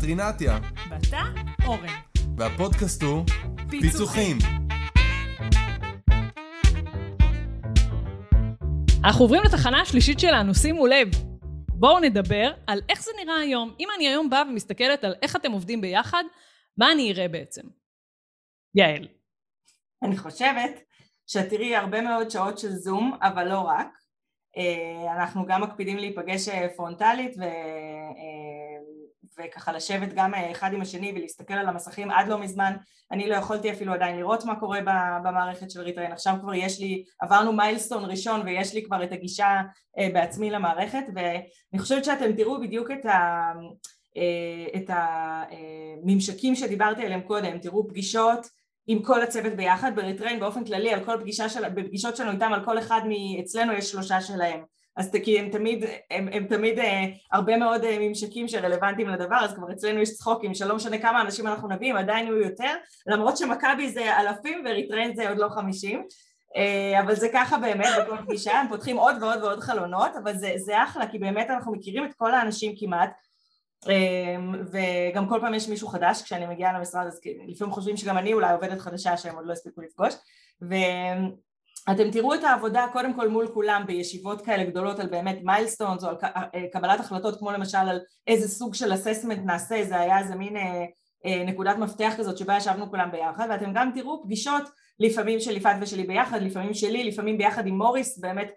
את רינתיה. ואתה אורן. והפודקאסט הוא פיצוחים. אנחנו עוברים לתחנה השלישית שלנו, שימו לב. בואו נדבר על איך זה נראה היום. אם אני היום באה ומסתכלת על איך אתם עובדים ביחד, מה אני אראה בעצם? יעל. אני חושבת שאת תראי הרבה מאוד שעות של זום, אבל לא רק. אה, אנחנו גם מקפידים להיפגש אה, פרונטלית ו... אה, וככה לשבת גם אחד עם השני ולהסתכל על המסכים עד לא מזמן. אני לא יכולתי אפילו עדיין לראות מה קורה במערכת של Retrain. עכשיו כבר יש לי עברנו milestone ראשון ויש לי כבר את הגישה בעצמי למערכת ואני חושבת שאתם תראו בדיוק את, ה, את הממשקים שדיברתי עליהם קודם. תראו פגישות עם כל הצוות ביחד, ב Retrain באופן כללי על כל פגישה של, בפגישות שלנו איתם על כל אחד מאצלנו יש שלושה שלהם אז כי הם תמיד, הם, הם תמיד אה, הרבה מאוד אה, ממשקים שרלוונטיים לדבר אז כבר אצלנו יש צחוקים שלא משנה כמה אנשים אנחנו נביא הם עדיין יהיו יותר למרות שמכבי זה אלפים וריטריין זה עוד לא חמישים אה, אבל זה ככה באמת בכל פגישה הם פותחים עוד ועוד ועוד חלונות אבל זה, זה אחלה כי באמת אנחנו מכירים את כל האנשים כמעט אמ, וגם כל פעם יש מישהו חדש כשאני מגיעה למשרד אז לפעמים חושבים שגם אני אולי עובדת חדשה שהם עוד לא הספיקו לפגוש ואתם תראו את העבודה קודם כל מול כולם בישיבות כאלה גדולות על באמת milestones או על אה, קבלת החלטות כמו למשל על איזה סוג של assessment נעשה זה היה איזה מין אה, אה, נקודת מפתח כזאת שבה ישבנו כולם ביחד. ואתם גם תראו פגישות לפעמים של יפעת ושלי ביחד, לפעמים שלי, לפעמים ביחד עם מוריס, באמת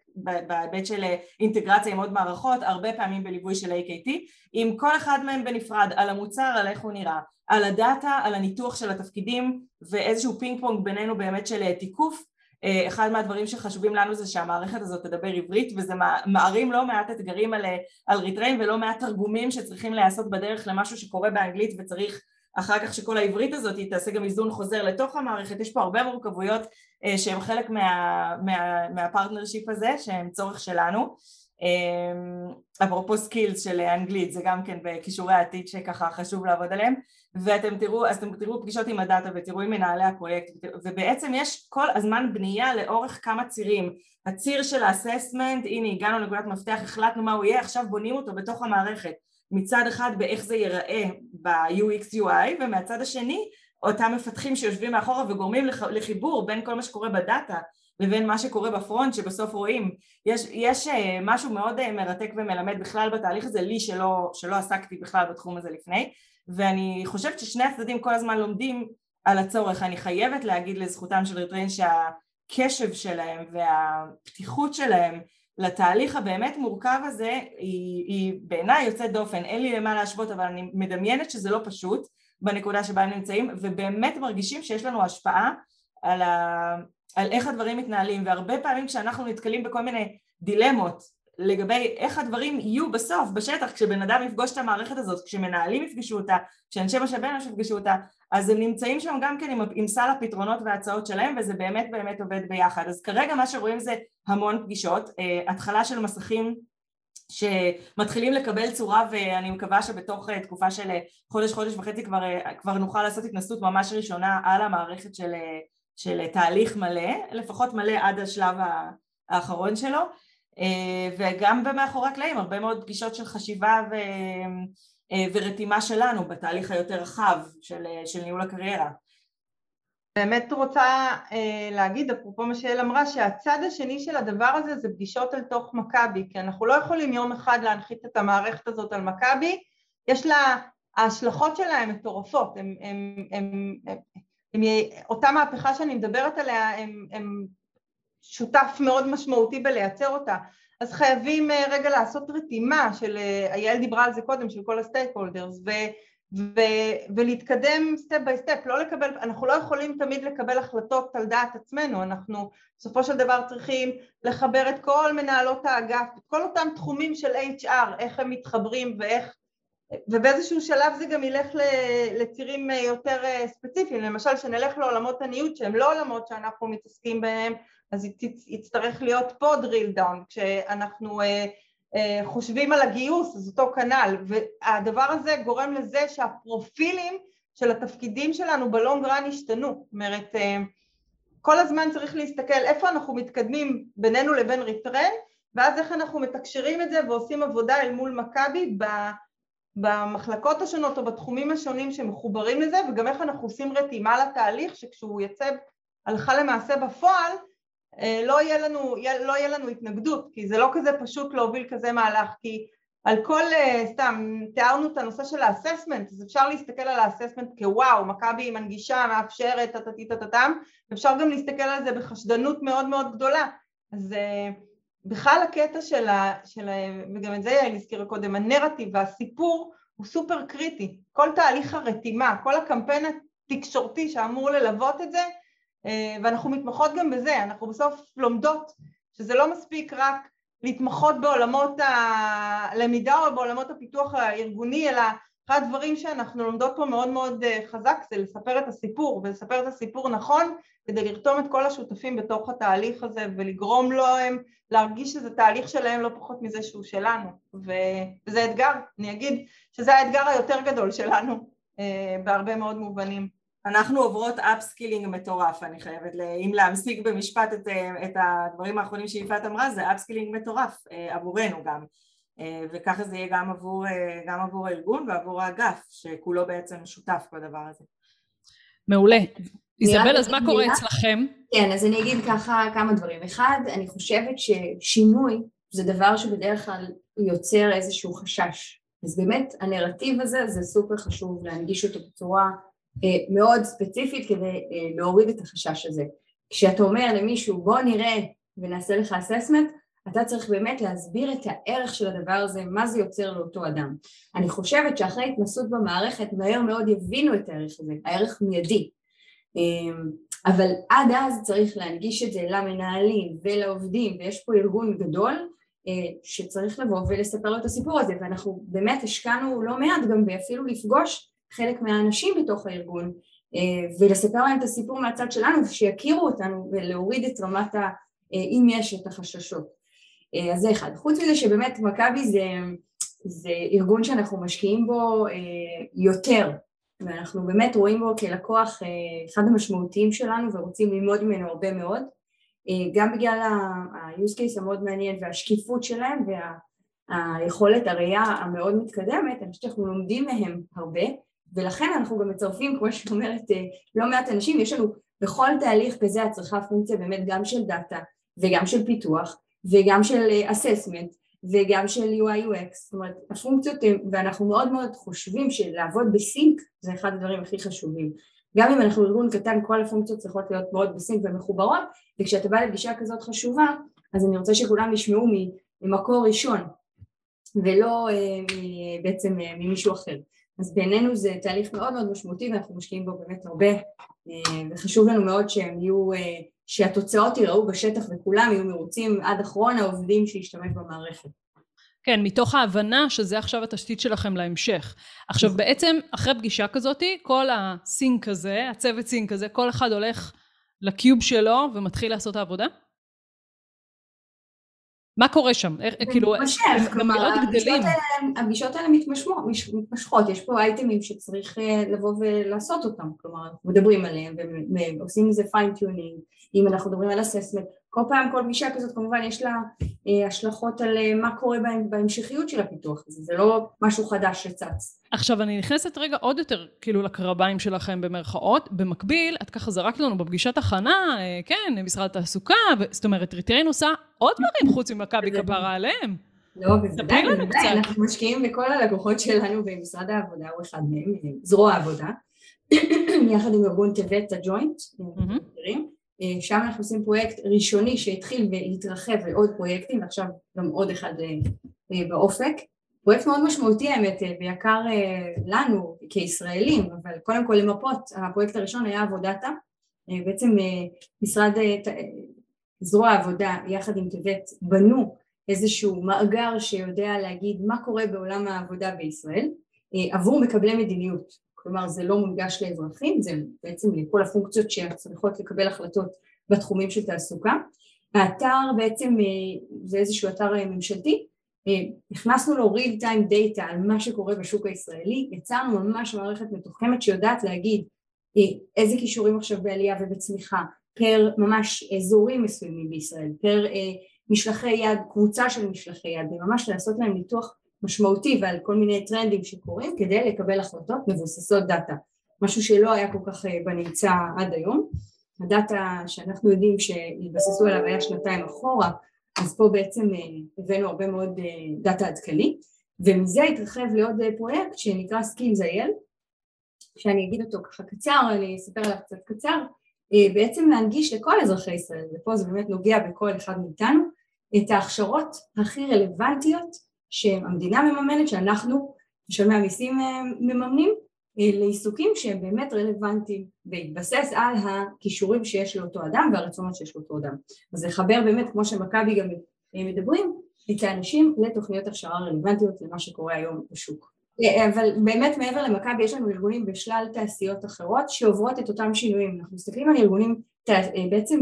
בהיבט של אינטגרציה עם עוד מערכות, הרבה פעמים בליווי של AKT, עם כל אחד מהם בנפרד, על המוצר, על איך הוא נראה, על הדאטה, על הניתוח של התפקידים ואיזשהו פינג פונג בינינו באמת של תיקוף. אה, אחד מהדברים שחשובים לנו זה שהמערכת הזאת תדבר עברית וזה מערים לא מעט אתגרים על, על Retrain ולא מעט תרגומים שצריכים להיעשות בדרך למשהו שקורה באנגלית וצריך אחר כך שכל העברית הזאת תעשה גם איזון חוזר לתוך המערכת, יש פה הרבה מורכבויות אה, שהן חלק מה, מה, מה partnership הזה שהן צורך שלנו. אה, אפרופו skills של אנגלית זה גם כן בכישורי העתיד שככה חשוב לעבוד עליהם ואתם תראו, אז אתם תראו פגישות עם הדאטה ותראו עם מנהלי הפרויקט ובעצם יש כל הזמן בנייה לאורך כמה צירים. הציר של האססמנט, הנה הגענו לנקודת מפתח, החלטנו מה הוא יהיה, עכשיו בונים אותו בתוך המערכת. מצד אחד באיך זה ייראה ב-UX UI ומהצד השני אותם מפתחים שיושבים מאחורה וגורמים לחיבור בין כל מה שקורה בדאטה לבין מה שקורה בפרונט שבסוף רואים. יש, יש אה, משהו מאוד אה, מרתק ומלמד בכלל בתהליך הזה לי שלא, שלא עסקתי בכלל בתחום הזה לפני ואני חושבת ששני הצדדים כל הזמן לומדים על הצורך. אני חייבת להגיד לזכותם של ריטריין שהקשב שלהם והפתיחות שלהם לתהליך הבאמת מורכב הזה היא, היא בעיניי יוצאת דופן, אין לי למה להשוות אבל אני מדמיינת שזה לא פשוט בנקודה שבה הם נמצאים ובאמת מרגישים שיש לנו השפעה על, ה, על איך הדברים מתנהלים. והרבה פעמים כשאנחנו נתקלים בכל מיני דילמות לגבי איך הדברים יהיו בסוף בשטח כשבן אדם יפגוש את המערכת הזאת, כשמנהלים יפגשו אותה, כשאנשי משאבי אנוש יפגשו אותה אז הם נמצאים שם גם כן עם, עם סל הפתרונות וההצעות שלהם וזה באמת באמת עובד ביחד. אז כרגע מה שרואים זה המון פגישות, uh, התחלה של מסכים שמתחילים לקבל צורה ואני מקווה שבתוך uh, תקופה של uh, חודש חודש וחצי כבר, uh, כבר נוכל לעשות התנסות ממש ראשונה על המערכת של, uh, של uh, תהליך מלא, לפחות מלא עד השלב האחרון שלו וגם במאחורי הקלעים הרבה מאוד פגישות של חשיבה ו... אה, ורתימה שלנו בתהליך היותר רחב של, אה, של ניהול הקריירה. באמת רוצה אה, להגיד, אפרופו מה שיעל אמרה, שהצד השני של הדבר הזה זה פגישות אל תוך מכבי, כי אנחנו לא יכולים יום אחד להנחית את המערכת הזאת על מכבי, יש לה, ההשלכות שלה הן מטורפות, הם, הם, הם, הם, הם, אותה מהפכה שאני מדברת עליה, הם, הם שותף מאוד משמעותי בלייצר אותה, אז חייבים אה, רגע לעשות רתימה של, אה, אייל דיברה על זה קודם, של כל ה stakeholders, ולהתקדם step by step, לא לקבל, אנחנו לא יכולים תמיד לקבל החלטות על דעת עצמנו, אנחנו בסופו של דבר צריכים לחבר את כל מנהלות האגף, את כל אותם תחומים של HR, איך הם מתחברים ואיך, ובאיזשהו שלב זה גם ילך לצירים אה, יותר ספציפיים, למשל שנלך לעולמות הניוד שהם לא עולמות שאנחנו מתעסקים בהם אז יצטרך להיות פה drill down כשאנחנו אה, אה, חושבים על הגיוס אז אותו כנ"ל. והדבר הזה גורם לזה שהפרופילים של התפקידים שלנו בלונג רן השתנו. זאת אומרת אה, כל הזמן צריך להסתכל איפה אנחנו מתקדמים בינינו לבין ריטרן ואז איך אנחנו מתקשרים את זה ועושים עבודה אל מול מכבי במחלקות השונות או בתחומים השונים שמחוברים לזה וגם איך אנחנו עושים רתימה לתהליך שכשהוא יצא הלכה למעשה בפועל לא יהיה לנו, לא יהיה לנו התנגדות כי זה לא כזה פשוט להוביל כזה מהלך כי על כל, אה, סתם, תיארנו את הנושא של האססמנט, אז אפשר להסתכל על האססמנט כוואו, מכבי מנגישה, מאפשרת, טטטטטטם, אפשר גם להסתכל על זה בחשדנות מאוד מאוד גדולה. אז אה, בכלל הקטע של ה... של ה וגם את זה יעל הזכירה קודם, הנרטיב והסיפור הוא סופר קריטי. כל תהליך הרתימה, כל הקמפיין התקשורתי שאמור ללוות את זה, אה, ואנחנו מתמחות גם בזה, אנחנו בסוף לומדות שזה לא מספיק רק להתמחות בעולמות הלמידה או בעולמות הפיתוח הארגוני, אלא אחד הדברים שאנחנו לומדות פה מאוד מאוד אה, חזק זה לספר את הסיפור, ולספר את הסיפור נכון כדי לרתום את כל השותפים בתוך התהליך הזה ולגרום להם להרגיש שזה תהליך שלהם לא פחות מזה שהוא שלנו, וזה אתגר, אני אגיד שזה האתגר היותר גדול שלנו אה, בהרבה מאוד מובנים. אנחנו עוברות upskilling מטורף, אני חייבת, אם להמשיג במשפט את, את הדברים האחרונים שיפעת אמרה, זה upskilling מטורף אה, עבורנו גם, אה, וככה זה יהיה גם עבור, אה, גם עבור הארגון ועבור האגף, שכולו בעצם שותף בדבר הזה. מעולה. איזבל, אז מה קורה אצלכם? כן, אז אני אגיד ככה כמה דברים. אחד, אני חושבת ששינוי זה דבר שבדרך כלל יוצר איזשהו חשש. אז באמת הנרטיב הזה זה סופר חשוב להנגיש אותו בצורה מאוד ספציפית כדי אה, להוריד את החשש הזה. כשאתה אומר למישהו בוא נראה ונעשה לך אססמנט, אתה צריך באמת להסביר את הערך של הדבר הזה, מה זה יוצר לאותו אדם. אני חושבת שאחרי התנסות במערכת מהר מאוד יבינו את הערך הזה, הערך מיידי. אמ, אבל עד אז צריך להנגיש את זה למנהלים ולעובדים, ויש פה ארגון גדול אה, שצריך לבוא ולספר לו את הסיפור הזה, ואנחנו באמת השקענו לא מעט גם באפילו לפגוש חלק מהאנשים בתוך הארגון אה, ולספר להם את הסיפור מהצד שלנו ושיכירו אותנו ולהוריד את רמת ה... אה, אם יש את החששות. אה, אז זה אחד. חוץ מזה שבאמת מכבי זה, זה ארגון שאנחנו משקיעים בו יותר ואנחנו באמת רואים בו כלקוח אחד המשמעותיים שלנו ורוצים ללמוד ממנו הרבה מאוד גם בגלל ה-use case המאוד מעניין והשקיפות שלהם והיכולת הראייה המאוד מתקדמת, אני חושבת שאנחנו לומדים מהם הרבה ולכן אנחנו גם מצרפים, כמו שאת אומרת, אה, לא מעט אנשים, יש לנו בכל תהליך כזה הצריכה פונקציה באמת גם של דאטה וגם של פיתוח וגם של אססמנט אה, וגם של UI UX, זאת אומרת הפונקציות ואנחנו מאוד מאוד חושבים שלעבוד בסינק זה אחד הדברים הכי חשובים. גם אם אנחנו ארגון קטן כל הפונקציות צריכות להיות מאוד בסינק ומחוברות וכשאתה בא לפגישה כזאת חשובה אז אני רוצה שכולם ישמעו ממקור ראשון ולא אה, בעצם ממישהו אחר אז בעינינו זה תהליך מאוד מאוד משמעותי ואנחנו משקיעים בו באמת הרבה אה, וחשוב לנו מאוד שהם יהיו, אה, שהתוצאות ייראו בשטח וכולם יהיו מרוצים עד אחרון העובדים שישתמש במערכת. כן, מתוך ההבנה שזה עכשיו התשתית שלכם להמשך. עכשיו בעצם אחרי פגישה כזאת, כל ה sync הזה, הצוות sync הזה, כל אחד הולך ל cube שלו ומתחיל לעשות העבודה? מה קורה שם? איך, כאילו, גם מאוד גדלים. הפגישות האלה מתמשכות, יש פה אייטמים שצריך אה, לבוא ולעשות אותם, כלומר, מדברים עליהם ועושים איזה fine-tuning, אם אנחנו מדברים על assessment, כל פעם, כל פגישה כזאת כמובן יש לה אה, השלכות על אה, מה קורה בהמשכיות של הפיתוח הזה, זה לא משהו חדש שצץ. עכשיו אני נכנסת רגע עוד יותר כאילו לקרביים שלכם במרכאות, במקביל את ככה זרקת לנו בפגישת הכנה, אה, כן, משרד התעסוקה, זאת אומרת Retrain עושה עוד דברים חוץ ממכבי כפרה עליהם. לא, בוודאי, בוודאי, אנחנו משקיעים בכל הלקוחות שלנו במשרד העבודה, הוא אחד מהם, זרוע העבודה, יחד עם ארגון תב״ת הג'וינט, אה, שם אנחנו עושים פרויקט ראשוני שהתחיל והתרחב לעוד פרויקטים ועכשיו גם עוד אחד אה, אה, באופק. פרויקט מאוד משמעותי האמת ויקר לנו כישראלים אבל קודם כל למפות הפרויקט הראשון היה עבודתה. בעצם משרד זרוע העבודה יחד עם טבת בנו איזשהו מאגר שיודע להגיד מה קורה בעולם העבודה בישראל עבור מקבלי מדיניות כלומר זה לא מונגש לאזרחים, זה בעצם לכל הפונקציות שצריכות לקבל החלטות בתחומים של תעסוקה. האתר בעצם אה, זה איזשהו אתר אה, ממשלתי, אה, נכנסנו לו real time data על מה שקורה בשוק הישראלי, יצרנו ממש מערכת מתוחכמת שיודעת להגיד איזה כישורים עכשיו בעלייה ובצמיחה, פר ממש אזורים מסוימים בישראל, פר משלחי יד, קבוצה של משלחי יד, וממש לעשות להם ניתוח משמעותי ועל כל מיני טרנדים שקורים כדי לקבל החלטות מבוססות דאטה, משהו שלא היה כל כך בנמצא עד היום. הדאטה שאנחנו יודעים שהתבססו עליו היה שנתיים אחורה, אז פה בעצם הבאנו הרבה מאוד דאטה עדכני, ומזה התרחב לעוד פרויקט שנקרא Skills.il, שאני אגיד אותו ככה קצר, אני אספר עליו קצת קצר, בעצם להנגיש לכל אזרחי ישראל, ופה זה באמת נוגע בכל אחד מאיתנו, את ההכשרות הכי רלוונטיות שהמדינה מממנת, שאנחנו, משלמי המיסים מממנים, לעיסוקים שהם באמת רלוונטיים, בהתבסס על הכישורים שיש לאותו אדם והרצונות שיש לאותו אדם. אז לחבר באמת, כמו שמכבי גם מדברים, את האנשים לתוכניות הכשרה רלוונטיות למה שקורה היום בשוק. אבל באמת מעבר למכבי יש לנו ארגונים בשלל תעשיות אחרות שעוברות את אותם שינויים, אנחנו מסתכלים על ארגונים בעצם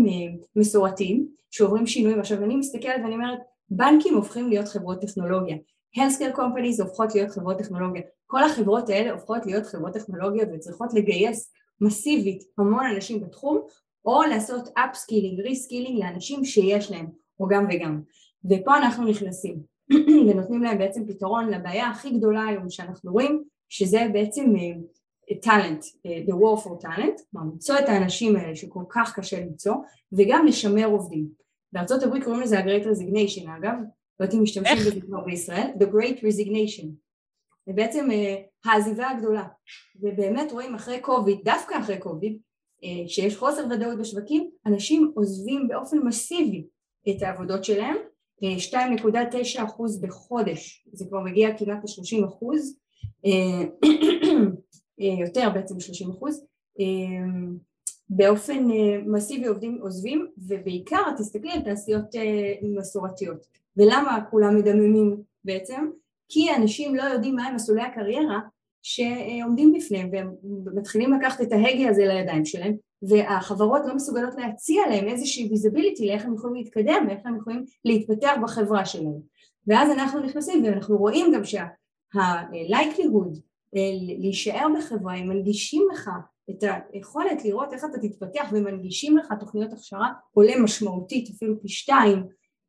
מסורתיים שעוברים שינויים, עכשיו אני מסתכלת ואני אומרת בנקים הופכים להיות חברות טכנולוגיה, healthcare companies הופכות להיות חברות טכנולוגיה, כל החברות האלה הופכות להיות חברות טכנולוגיה וצריכות לגייס מסיבית המון אנשים בתחום או לעשות upskilling, reskilling לאנשים שיש להם, או גם וגם, ופה אנחנו נכנסים ונותנים להם בעצם פתרון לבעיה הכי גדולה היום שאנחנו רואים שזה בעצם טאלנט, uh, uh, the war for talent, כלומר למצוא את האנשים האלה שכל כך קשה למצוא וגם לשמר עובדים. בארצות הברית קוראים לזה ה-Great Resignation אגב, לא יודעת אם משתמשים בזה כבר בישראל, the Great Resignation, זה בעצם uh, העזיבה הגדולה, ובאמת רואים אחרי קוביד, דווקא אחרי קוביד, uh, שיש חוסר ודאות בשווקים, אנשים עוזבים באופן מסיבי את העבודות שלהם 2.9 אחוז בחודש, זה כבר מגיע כמעט ל-30 אחוז, אה, אה, יותר בעצם 30 אחוז, אה, באופן מסיבי עובדים עוזבים ובעיקר תסתכלי על תעשיות מסורתיות ולמה כולם מדממים בעצם? כי אנשים לא יודעים מהם מסלולי הקריירה שעומדים בפניהם והם מתחילים לקחת את ההגה הזה לידיים שלהם והחברות לא מסוגלות להציע להם איזושהי visibility לאיך הם יכולים להתקדם ואיך הם יכולים להתפתח בחברה שלהם ואז אנחנו נכנסים ואנחנו רואים גם שה-likelihood אה, להישאר בחברה הם מנגישים לך את היכולת לראות איך אתה תתפתח ומנגישים לך תוכניות הכשרה עולה משמעותית אפילו פי שתיים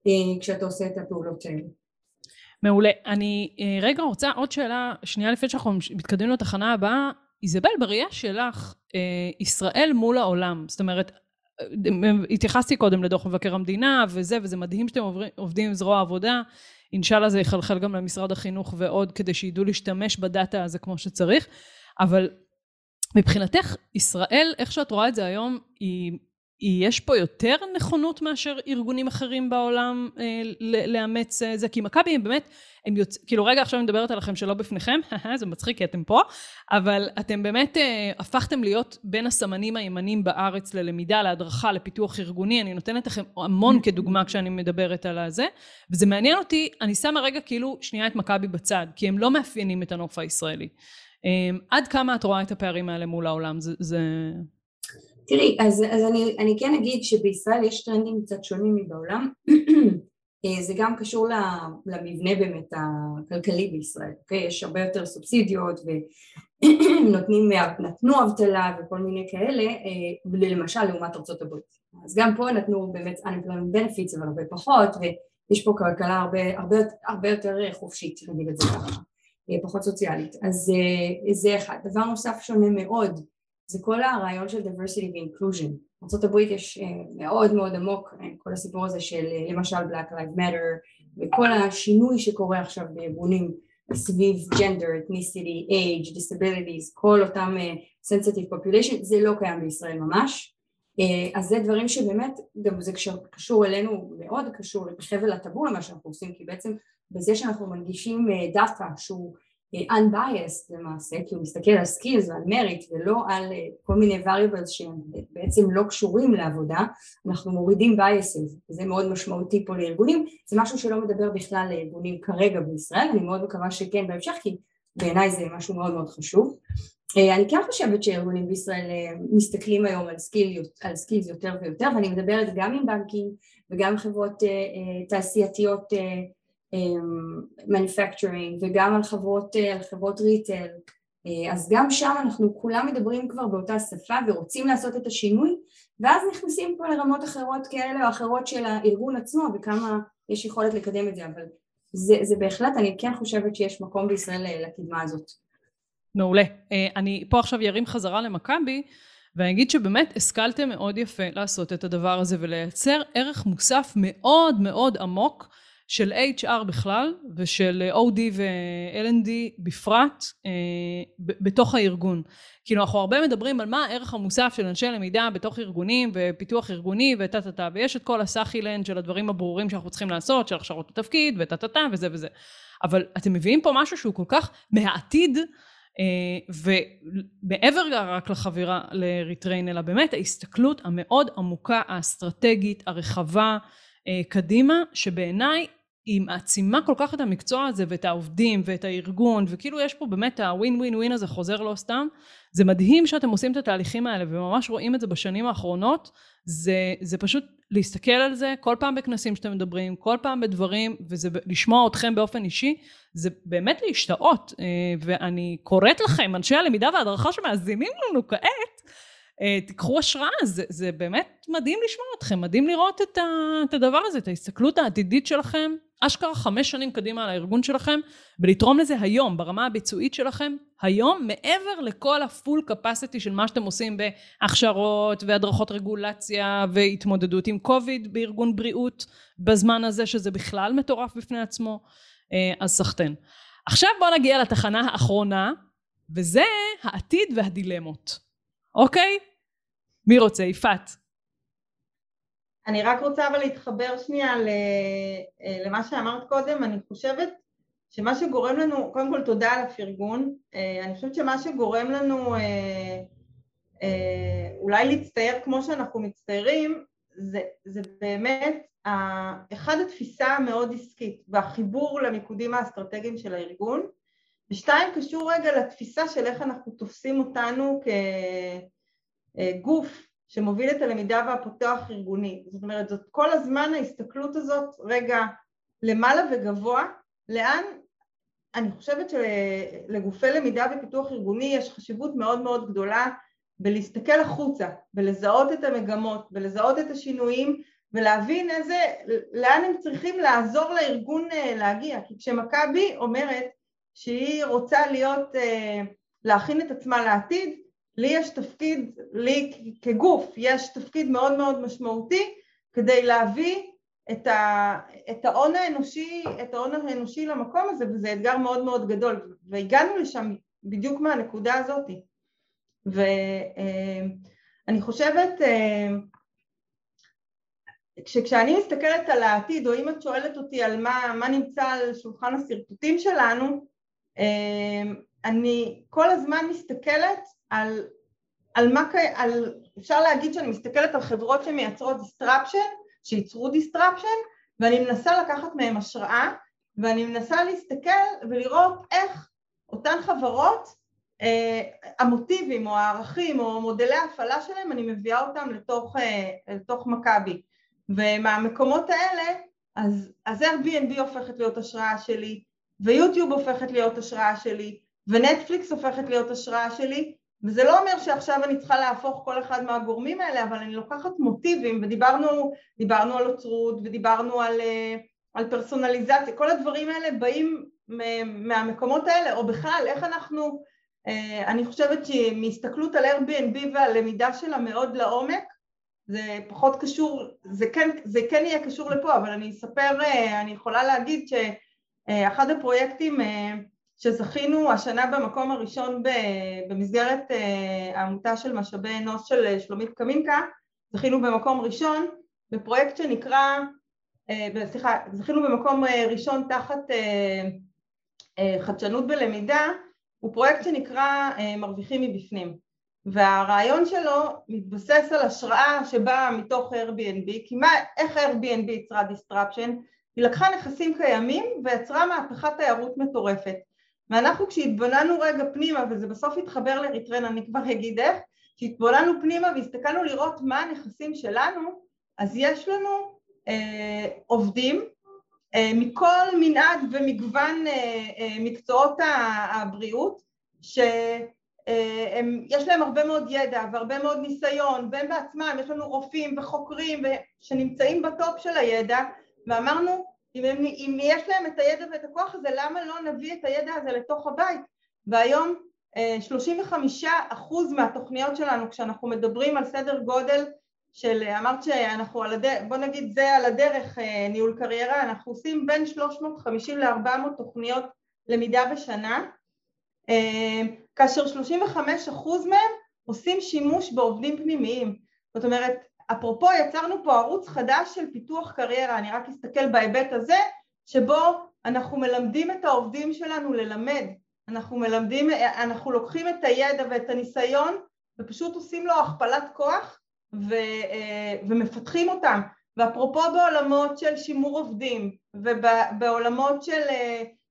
אה, כשאתה עושה את הפעולות האלה מעולה. אני אה, רגע רוצה עוד שאלה שנייה לפני שאנחנו מתקדמים לתחנה הבאה. איזבל, בראייה שלך, אה, ישראל מול העולם, זאת אומרת, התייחסתי קודם לדוח מבקר המדינה וזה, וזה מדהים שאתם עובדים עם זרוע העבודה, אינשאללה זה יחלחל גם למשרד החינוך ועוד כדי שידעו להשתמש בדאטה הזה כמו שצריך, אבל מבחינתך, ישראל, איך שאת רואה את זה היום, היא יש פה יותר נכונות מאשר ארגונים אחרים בעולם אה, לאמץ אה, זה? כי מכבי הם באמת, הם יוצ... כאילו רגע עכשיו אני מדברת עליכם שלא בפניכם, זה מצחיק כי אתם פה, אבל אתם באמת אה, הפכתם להיות בין הסמנים הימנים בארץ ללמידה, להדרכה, לפיתוח ארגוני, אני נותנת לכם המון כדוגמה כשאני מדברת על הזה, וזה מעניין אותי, אני שמה רגע כאילו שנייה את מכבי בצד, כי הם לא מאפיינים את הנוף הישראלי. אה, עד כמה את רואה את הפערים האלה מול העולם? זה... זה... תראי, אז, אז אני, אני כן אגיד שבישראל יש טרנדים קצת שונים מבעולם, אה, זה גם קשור למבנה באמת הכלכלי בישראל, אוקיי? יש הרבה יותר סובסידיות ונותנים, נתנו אבטלה וכל מיני כאלה, אה, למשל לעומת הברית. אז גם פה נתנו באמת unemployment benefits אבל הרבה פחות, ויש פה כלכלה הרבה, הרבה, הרבה יותר חופשית, נגיד את זה ככה, פחות סוציאלית. אז זה אחד. דבר נוסף שונה מאוד זה כל הרעיון של diversity ו-inclusion. ארה"ב יש אה, מאוד מאוד עמוק אה, כל הסיפור הזה של אה, למשל Black Lives Matter וכל השינוי שקורה עכשיו בארגונים סביב gender, ethnicity, age, disabilities, כל אותם sensitive population, זה לא קיים בישראל ממש. אז זה דברים שבאמת, גם זה קשור אלינו, מאוד קשור לחבל הטבור למה שאנחנו עושים, כי בעצם בזה שאנחנו מנגישים דאטה שהוא unbiased למעשה, כי הוא מסתכל על skills ועל merit ולא על אה, כל מיני variables שהם בעצם לא קשורים לעבודה, אנחנו מורידים biases, וזה מאוד משמעותי פה לארגונים, זה משהו שלא מדבר בכלל לארגונים כרגע בישראל, אני מאוד מקווה שכן בהמשך, כי בעיניי זה משהו מאוד מאוד חשוב. אה, אני כן חושבת שארגונים בישראל אה, מסתכלים היום על skills על skills יותר ויותר, ואני מדברת גם עם בנקים וגם עם חברות תעשייתיות manufacturing וגם על חברות, על חברות retail אז גם שם אנחנו כולם מדברים כבר באותה שפה ורוצים לעשות את השינוי ואז נכנסים פה לרמות אחרות כאלה או אחרות של הארגון עצמו וכמה יש יכולת לקדם את זה אבל זה, זה בהחלט, אני כן חושבת שיש מקום בישראל לקדמה הזאת. מעולה. אני פה עכשיו ירים חזרה למכבי, ואני אגיד שבאמת השכלתם מאוד יפה לעשות את הדבר הזה ולייצר ערך מוסף מאוד מאוד עמוק של HR בכלל ושל OD ו-L&D בפרט אה, בתוך הארגון. כאילו אנחנו הרבה מדברים על מה הערך המוסף של אנשי למידה בתוך ארגונים ופיתוח ארגוני וטה טה טה ויש את כל הסאחילנד של הדברים הברורים שאנחנו צריכים לעשות של הכשרות לתפקיד וטה טה טה וזה וזה אבל אתם מביאים פה משהו שהוא כל כך מהעתיד אה, ומעבר רק לחבירה לריטריין אלא באמת ההסתכלות המאוד עמוקה האסטרטגית הרחבה אה, קדימה שבעיניי היא מעצימה כל כך את המקצוע הזה ואת העובדים ואת הארגון וכאילו יש פה באמת הווין ווין ווין הזה חוזר לא סתם. זה מדהים שאתם עושים את התהליכים האלה וממש רואים את זה בשנים האחרונות. זה, זה פשוט להסתכל על זה כל פעם בכנסים שאתם מדברים כל פעם בדברים וזה לשמוע אתכם באופן אישי זה באמת להשתאות. אה, ואני קוראת לכם אנשי הלמידה וההדרכה שמאזינים לנו כעת אה, תיקחו השראה, זה, זה באמת מדהים לשמוע אתכם, מדהים לראות את, ה, את הדבר הזה, את ההסתכלות העתידית שלכם, אשכרה חמש שנים קדימה על הארגון שלכם, ולתרום לזה היום, ברמה הביצועית שלכם, היום, מעבר לכל הפול קפסיטי של מה שאתם עושים בהכשרות והדרכות רגולציה והתמודדות עם קוביד בארגון בריאות, בזמן הזה שזה בכלל מטורף בפני עצמו, אה, אז סחטיין. עכשיו בואו נגיע לתחנה האחרונה, וזה העתיד והדילמות. אוקיי? מי רוצה? יפעת. אני רק רוצה אבל להתחבר שנייה אה, למה שאמרת קודם, אני חושבת שמה שגורם לנו, קודם כל תודה על הפרגון, אה, אני חושבת שמה שגורם לנו אה, אולי להצטייר כמו שאנחנו מצטיירים זה, זה באמת אחד התפיסה המאוד עסקית והחיבור למיקודים האסטרטגיים של הארגון ושתיים קשור רגע לתפיסה של איך אנחנו תופסים אותנו כגוף שמוביל את הלמידה והפותח ארגוני. זאת אומרת, זאת כל הזמן ההסתכלות הזאת רגע למעלה וגבוה, לאן אני חושבת שלגופי למידה ופיתוח ארגוני יש חשיבות מאוד מאוד גדולה בלהסתכל החוצה, ולזהות את המגמות, ולזהות את השינויים, ולהבין איזה, לאן הם צריכים לעזור לארגון להגיע. כי כשמכבי אומרת שהיא רוצה להיות, אה, להכין את עצמה לעתיד, לי יש תפקיד, לי כגוף יש תפקיד מאוד מאוד משמעותי כדי להביא את, ה, את ההון האנושי, את ההון האנושי למקום הזה וזה אתגר מאוד מאוד גדול. והגענו לשם בדיוק מהנקודה הזאת ואני אה, חושבת כשאני מסתכלת על העתיד או אם את שואלת אותי על מה, מה נמצא על שולחן השרטוטים שלנו אני כל הזמן מסתכלת על, על מה, על, אפשר להגיד שאני מסתכלת על חברות שמייצרות disruption, שייצרו disruption, ואני מנסה לקחת מהם השראה, ואני מנסה להסתכל ולראות איך אותן חברות, אה, המוטיבים או הערכים או מודלי ההפעלה שלהם, אני מביאה אותם לתוך, אה, לתוך מכבי. ומהמקומות האלה, אז, אז Airbnb הופכת להיות השראה שלי, ויוטיוב הופכת להיות השראה שלי, ונטפליקס הופכת להיות השראה שלי, וזה לא אומר שעכשיו אני צריכה להפוך כל אחד מהגורמים האלה, אבל אני לוקחת מוטיבים, ודיברנו על אוצרות, ודיברנו על, אה, על פרסונליזציה, כל הדברים האלה באים מהמקומות האלה, או בכלל, איך אנחנו, אה, אני חושבת שמהסתכלות על Airbnb והלמידה שלה מאוד לעומק, זה פחות קשור, זה כן, זה כן יהיה קשור לפה, אבל אני אספר, אה, אני יכולה להגיד ש... אה, אחד הפרויקטים אה, שזכינו השנה במקום הראשון במסגרת אה, העמותה של משאבי אנוש של שלומית קמינקה, זכינו במקום ראשון בפרויקט שנקרא, סליחה, זכינו במקום ראשון תחת חדשנות בלמידה, הוא פרויקט שנקרא מרוויחים מבפנים והרעיון שלו מתבסס על השראה שבאה מתוך Airbnb, כי מה, איך Airbnb יצרה disruption? היא לקחה נכסים קיימים ויצרה מהפכת תיירות מטורפת. ואנחנו כשהתבוננו רגע פנימה, וזה בסוף התחבר לריטרן, אני כבר אגיד איך, כשהתבוננו פנימה והסתכלנו לראות מה הנכסים שלנו, אז יש לנו אה, עובדים אה, מכל מנעד ומגוון אה, אה, מקצועות הבריאות, שיש אה, להם הרבה מאוד ידע והרבה מאוד ניסיון, והם בעצמם, יש לנו רופאים וחוקרים שנמצאים בטופ של הידע, ואמרנו אם, הם, אם יש להם את הידע ואת הכוח הזה, למה לא נביא את הידע הזה לתוך הבית? והיום 35 אחוז מהתוכניות שלנו, כשאנחנו מדברים על סדר גודל של, אמרת שאנחנו על הדרך, בוא נגיד זה על הדרך ניהול קריירה, אנחנו עושים בין 350 ל-400 תוכניות למידה בשנה, כאשר 35 אחוז מהם עושים שימוש בעובדים פנימיים. זאת אומרת, אפרופו יצרנו פה ערוץ חדש של פיתוח קריירה, אני רק אסתכל בהיבט הזה, שבו אנחנו מלמדים את העובדים שלנו ללמד, אנחנו מלמדים, אנחנו לוקחים את הידע ואת הניסיון ופשוט עושים לו הכפלת כוח ו, ומפתחים אותם. ואפרופו בעולמות של שימור עובדים ובעולמות של,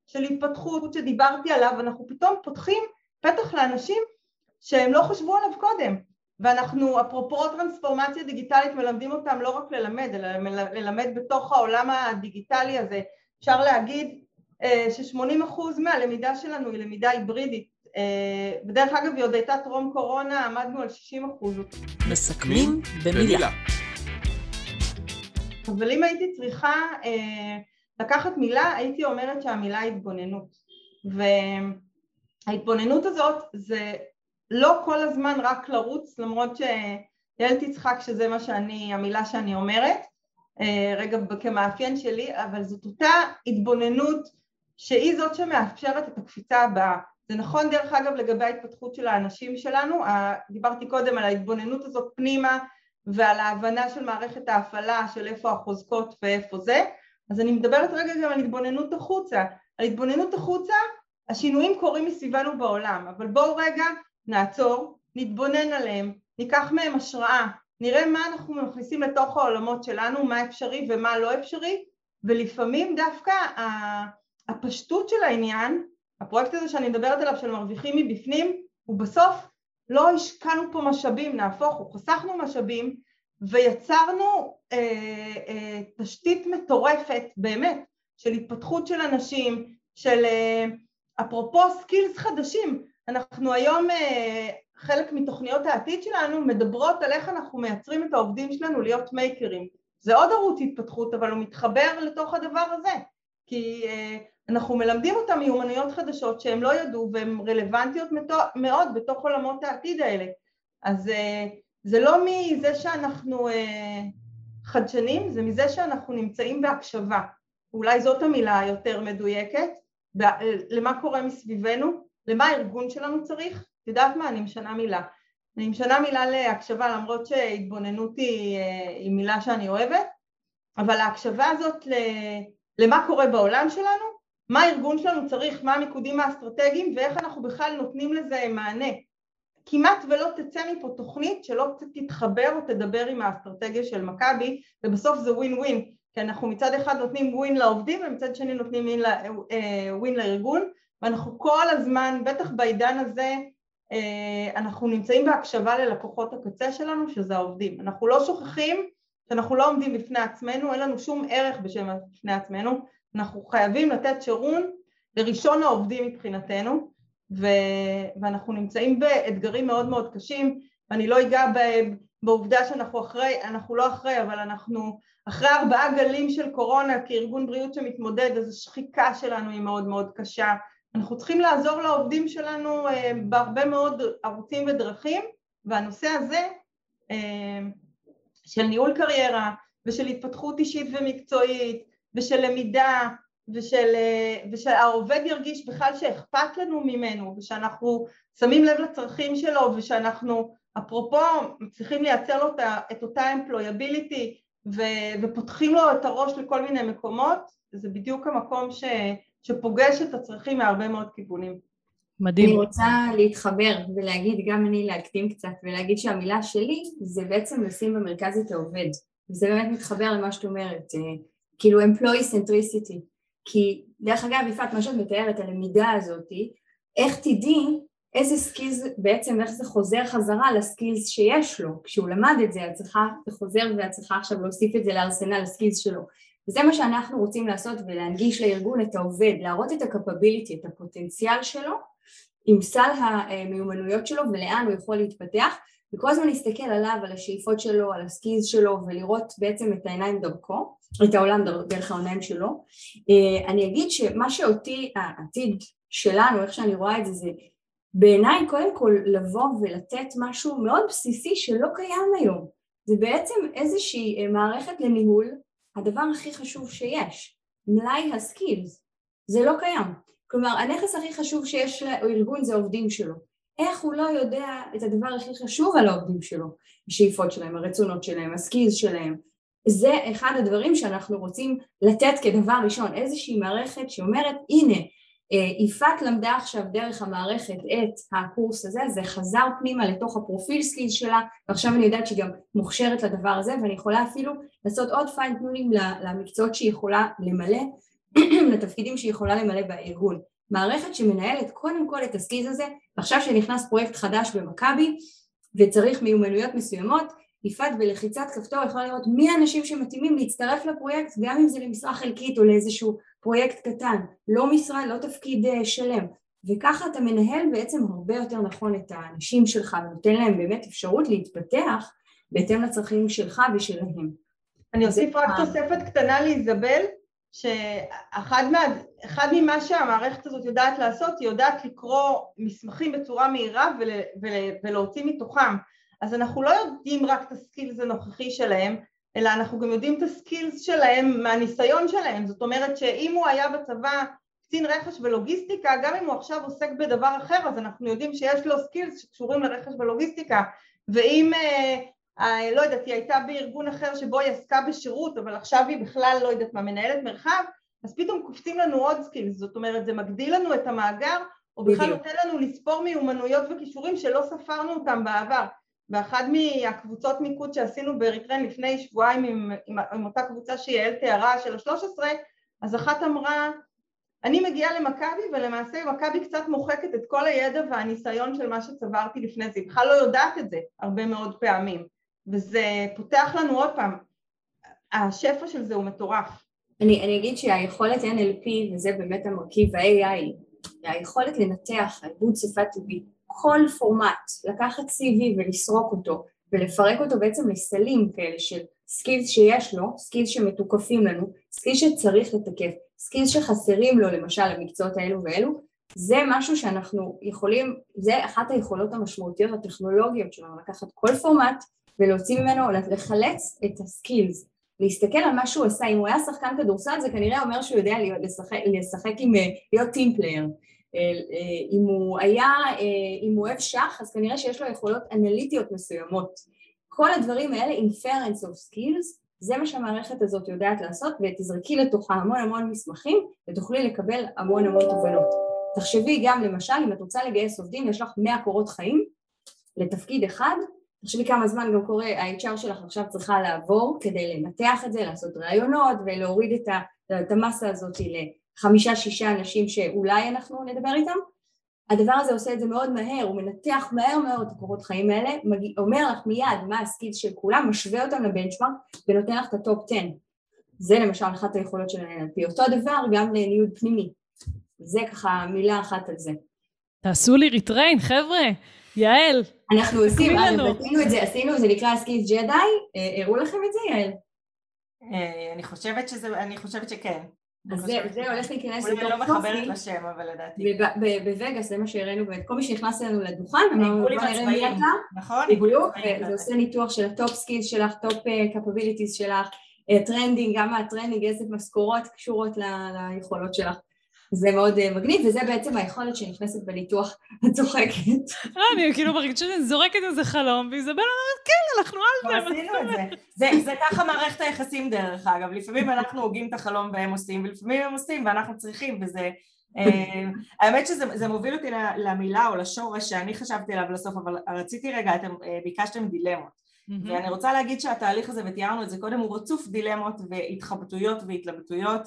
של התפתחות שדיברתי עליו, אנחנו פתאום פותחים פתח לאנשים שהם לא חשבו עליו קודם. ואנחנו אפרופו טרנספורמציה דיגיטלית מלמדים אותם לא רק ללמד, אלא ללמד בתוך העולם הדיגיטלי הזה. אפשר להגיד ש-80% מהלמידה שלנו היא למידה היברידית. בדרך אגב היא עוד הייתה טרום קורונה, עמדנו על 60%. מסכמים במילה. אבל אם הייתי צריכה לקחת מילה, הייתי אומרת שהמילה התבוננות. וההתבוננות הזאת זה לא כל הזמן רק לרוץ, למרות שיעל תצחק שזה מה שאני, המילה שאני אומרת, רגע כמאפיין שלי, אבל זאת אותה התבוננות שהיא זאת שמאפשרת את הקפיצה הבאה. זה נכון דרך אגב לגבי ההתפתחות של האנשים שלנו, דיברתי קודם על ההתבוננות הזאת פנימה ועל ההבנה של מערכת ההפעלה של איפה החוזקות ואיפה זה, אז אני מדברת רגע גם על התבוננות החוצה. על התבוננות החוצה השינויים קורים מסביבנו בעולם, אבל בואו רגע נעצור, נתבונן עליהם, ניקח מהם השראה, נראה מה אנחנו מכניסים לתוך העולמות שלנו, מה אפשרי ומה לא אפשרי, ולפעמים דווקא הפשטות של העניין, הפרויקט הזה שאני מדברת עליו של מרוויחים מבפנים, הוא בסוף לא השקענו פה משאבים, נהפוך הוא, חסכנו משאבים ויצרנו אה, אה, תשתית מטורפת באמת של התפתחות של אנשים, של אה, אפרופו skills חדשים, אנחנו היום, חלק מתוכניות העתיד שלנו מדברות על איך אנחנו מייצרים את העובדים שלנו להיות מייקרים. זה עוד ערוץ התפתחות, אבל הוא מתחבר לתוך הדבר הזה, כי אנחנו מלמדים אותם מיומנויות חדשות שהם לא ידעו והן רלוונטיות מאוד בתוך עולמות העתיד האלה. אז זה לא מזה שאנחנו חדשנים, זה מזה שאנחנו נמצאים בהקשבה. אולי זאת המילה היותר מדויקת, למה קורה מסביבנו, למה הארגון שלנו צריך? את יודעת מה? אני משנה מילה. אני משנה מילה להקשבה למרות שהתבוננות היא, היא מילה שאני אוהבת, אבל ההקשבה הזאת למה קורה בעולם שלנו, מה הארגון שלנו צריך, מה המיקודים האסטרטגיים ואיך אנחנו בכלל נותנים לזה מענה. כמעט ולא תצא מפה תוכנית שלא תתחבר או תדבר עם האסטרטגיה של מכבי ובסוף זה ווין ווין כי אנחנו מצד אחד נותנים ווין לעובדים ומצד שני נותנים ווין לארגון ואנחנו כל הזמן, בטח בעידן הזה, אנחנו נמצאים בהקשבה ללקוחות הקצה שלנו שזה העובדים. אנחנו לא שוכחים שאנחנו לא עומדים בפני עצמנו, אין לנו שום ערך בשם בפני עצמנו, אנחנו חייבים לתת שירון לראשון העובדים מבחינתנו ו... ואנחנו נמצאים באתגרים מאוד מאוד קשים ואני לא אגע בעובדה שאנחנו אחרי, אנחנו לא אחרי אבל אנחנו אחרי ארבעה גלים של קורונה כארגון בריאות שמתמודד אז השחיקה שלנו היא מאוד מאוד קשה אנחנו צריכים לעזור לעובדים שלנו בהרבה מאוד ערוצים ודרכים והנושא הזה של ניהול קריירה ושל התפתחות אישית ומקצועית ושל למידה ושל, ושהעובד ירגיש בכלל שאכפת לנו ממנו ושאנחנו שמים לב לצרכים שלו ושאנחנו אפרופו צריכים לייצר לו את אותה employability ופותחים לו את הראש לכל מיני מקומות, זה בדיוק המקום ש, שפוגש את הצרכים מהרבה מאוד כיוונים. מדהים. אני רוצה להתחבר ולהגיד, גם אני להקדים קצת ולהגיד שהמילה שלי זה בעצם לשים במרכז את העובד. וזה באמת מתחבר למה שאת אומרת, כאילו employee centricity. כי דרך אגב, יפעת, מה שאת מתארת, הלמידה הזאתי, איך תדעי איזה skills, בעצם איך זה חוזר חזרה ל skills שיש לו, כשהוא למד את זה, את צריכה, זה חוזר ואת צריכה עכשיו להוסיף את זה לארסנל ה skills שלו. וזה מה שאנחנו רוצים לעשות ולהנגיש לארגון את העובד, להראות את ה capability, את הפוטנציאל שלו, עם סל המיומנויות שלו ולאן הוא יכול להתפתח, וכל הזמן להסתכל עליו, על השאיפות שלו, על ה skills שלו, ולראות בעצם את העיניים דרכו. את העולם דרך העיניים שלו. אה, אני אגיד שמה שאותי, העתיד שלנו, איך שאני רואה את זה, זה בעיניי קודם כל לבוא ולתת משהו מאוד בסיסי שלא קיים היום. זה בעצם איזושהי מערכת לניהול, הדבר הכי חשוב שיש, מלאי הסקילס, זה לא קיים. כלומר, הנכס הכי חשוב שיש לארגון זה העובדים שלו. איך הוא לא יודע את הדבר הכי חשוב על העובדים שלו, השאיפות שלהם, הרצונות שלהם, הסקילס שלהם. זה אחד הדברים שאנחנו רוצים לתת כדבר ראשון, איזושהי מערכת שאומרת, הנה, יפעת למדה עכשיו דרך המערכת את הקורס הזה, זה חזר פנימה לתוך הפרופיל skills שלה, ועכשיו אני יודעת שהיא גם מוכשרת לדבר הזה, ואני יכולה אפילו לעשות עוד fine tune ונים למקצועות שהיא יכולה למלא, לתפקידים שהיא יכולה למלא בארגון. מערכת שמנהלת קודם כל את ה skills הזה, ועכשיו שנכנס פרויקט חדש במכבי וצריך מיומנויות מסוימות, יפעת בלחיצת כפתור יכולה לראות מי האנשים שמתאימים להצטרף לפרויקט, גם אם זה למשרה חלקית או לאיזשהו פרויקט קטן, לא משרה, לא תפקיד אה, שלם. וככה אתה מנהל בעצם הרבה יותר נכון את האנשים שלך ונותן להם באמת אפשרות להתפתח בהתאם לצרכים שלך ושלהם. אני אוסיף רק תוספת קטנה לאיזבל, שאחד מה, ממה שהמערכת הזאת יודעת לעשות, היא יודעת לקרוא מסמכים בצורה מהירה ול, ול, ולהוציא מתוכם. אז אנחנו לא יודעים רק את ה skills הנוכחי שלהם, אלא אנחנו גם יודעים את ה skills שלהם מהניסיון שלהם. זאת אומרת שאם הוא היה בצבא קצין רכש ולוגיסטיקה, גם אם הוא עכשיו עוסק בדבר אחר, אז אנחנו יודעים שיש לו skills שקשורים לרכש ולוגיסטיקה. ואם אה, אה, לא יודעת, היא הייתה בארגון אחר שבו היא עסקה בשירות, אבל עכשיו היא בכלל, לא יודעת מה, מנהלת מרחב, אז פתאום קופצים לנו עוד skills, זאת אומרת, זה מגדיל לנו את המאגר, או בכלל נותן לנו לספור מיומנויות וכישורים שלא ספרנו אותם בעבר. באחד מהקבוצות מיקוד שעשינו באריתריין לפני שבועיים עם, עם, עם אותה קבוצה שיעל תיארה של השלוש עשרה, אז אחת אמרה, אני מגיעה למכבי ולמעשה מכבי קצת מוחקת את כל הידע והניסיון של מה שצברתי לפני זה, היא בכלל לא יודעת את זה הרבה מאוד פעמים. וזה פותח לנו עוד פעם, השפע של זה הוא מטורף. אני, אני אגיד שהיכולת NLP, וזה באמת המרכיב ה-AI, היכולת לנתח עיבוד שפה טבעית, כל פורמט, לקחת CV ולסרוק אותו, ולפרק אותו בעצם לסלים כאלה של skills שיש לו, skills שמתוקפים לנו, skills שצריך לתקף, skills שחסרים לו למשל למקצועות האלו ואלו, זה משהו שאנחנו יכולים, זה אחת היכולות המשמעותיות הטכנולוגיות שלנו, לקחת כל פורמט ולהוציא ממנו, לחלץ את ה skills, להסתכל על מה שהוא עשה, אם הוא היה שחקן כדורסל זה כנראה אומר שהוא יודע לשחק, לשחק עם, אה, להיות team player, אם הוא היה, אם הוא אוהב שח אז כנראה שיש לו יכולות אנליטיות מסוימות, כל הדברים האלה, inference of skills, זה מה שהמערכת הזאת יודעת לעשות ותזרקי לתוכה המון המון מסמכים ותוכלי לקבל המון המון תובנות. תחשבי גם למשל אם את רוצה לגייס עובדים, יש לך 100 קורות חיים לתפקיד אחד תחשבי כמה זמן גם קורה, ה-HR שלך עכשיו צריכה לעבור כדי לנתח את זה, לעשות ראיונות ולהוריד את, ה, את המסה הזאת לחמישה-שישה אנשים שאולי אנחנו נדבר איתם. הדבר הזה עושה את זה מאוד מהר, הוא מנתח מהר מאוד את הקורות חיים האלה, מגיע, אומר לך מיד מה ה skills של כולם, משווה אותם ל benchmark ונותן לך את ה top 10. זה למשל אחת היכולות של NLP. אותו דבר גם לניוד פנימי. זה ככה מילה אחת על זה. תעשו לי ריטריין, חבר'ה. יעל, אנחנו עושים, עשינו את זה, עשינו, זה נקרא סקיז ג'די, אה, הראו לכם את זה, יעל? אה, אני חושבת שזה, אני חושבת שכן. אז זה הולך להיכנס לתוך קופי. אני לא מחברת לשם, אבל לדעתי. בווגאס זה מה שהראינו, כל מי שנכנס אלינו לדוכן, אמרנו בוא נראה מי אתה. נכון. בדיוק, וזה עושה ניתוח של הטופ סקילס שלך, טופ קפביליטיז שלך, טרנדינג, גם הטרנדינג, איזה משכורות קשורות ליכולות שלך. זה מאוד אה, מגניב, וזה בעצם היכולת שנכנסת בניתוח הצוחקת. אה, אני כאילו מרגישה שאני זורקת איזה חלום, ואיזבל אומרת, כן, אנחנו על זה. עשינו את זה. זה ככה מערכת היחסים דרך אגב, לפעמים אנחנו הוגים את החלום והם עושים, ולפעמים הם עושים ואנחנו צריכים, וזה... אה, האמת שזה מוביל אותי למילה או לשורש שאני חשבתי עליו לסוף, אבל רציתי רגע, אתם אה, ביקשתם דילמות. ואני רוצה להגיד שהתהליך הזה, ותיארנו את זה קודם, הוא רצוף דילמות והתחבטויות והתלבטויות.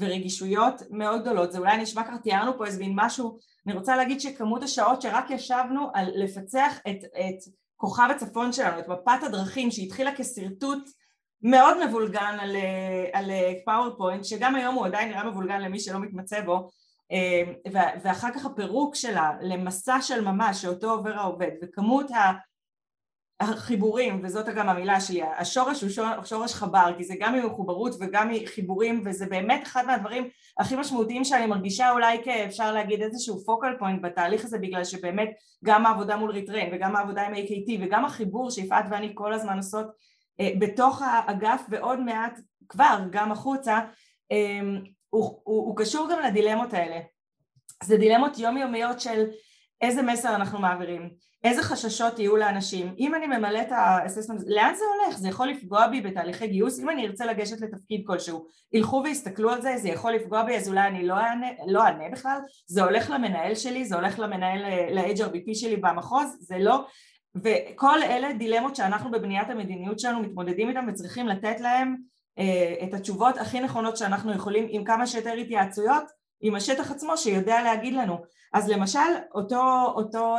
ורגישויות מאוד גדולות, זה אולי נשמע ככה, תיארנו פה איזה מין משהו, אני רוצה להגיד שכמות השעות שרק ישבנו על לפצח את, את כוכב הצפון שלנו, את מפת הדרכים שהתחילה כשרטוט מאוד מבולגן על, על פאורפוינט, שגם היום הוא עדיין נראה מבולגן למי שלא מתמצא בו, ואחר כך הפירוק שלה למסע של ממש שאותו עובר העובד, וכמות החיבורים, וזאת גם המילה שלי, השורש הוא שורש, שורש חבר, כי זה גם ממחוברות וגם מחיבורים, וזה באמת אחד מהדברים הכי משמעותיים שאני מרגישה אולי כאפשר להגיד איזשהו focal point בתהליך הזה, בגלל שבאמת גם העבודה מול ריטריין וגם העבודה עם AKT וגם החיבור שיפעת ואני כל הזמן עושות אה, בתוך האגף ועוד מעט כבר גם החוצה, אה, הוא, הוא, הוא קשור גם לדילמות האלה. זה דילמות יומיומיות של איזה מסר אנחנו מעבירים, איזה חששות יהיו לאנשים, אם אני ממלא את האססמנט, לאן זה הולך? זה יכול לפגוע בי בתהליכי גיוס, אם אני ארצה לגשת לתפקיד כלשהו, ילכו ויסתכלו על זה, זה יכול לפגוע בי? אז אולי אני לא אענה, לא בכלל, זה הולך למנהל שלי, זה הולך למנהל, ל-HRBP שלי במחוז, זה לא, וכל אלה דילמות שאנחנו בבניית המדיניות שלנו מתמודדים איתם וצריכים לתת להם אה, את התשובות הכי נכונות שאנחנו יכולים עם כמה שיותר התייעצויות עם השטח עצמו שיודע להגיד לנו אז למשל אותו, אותו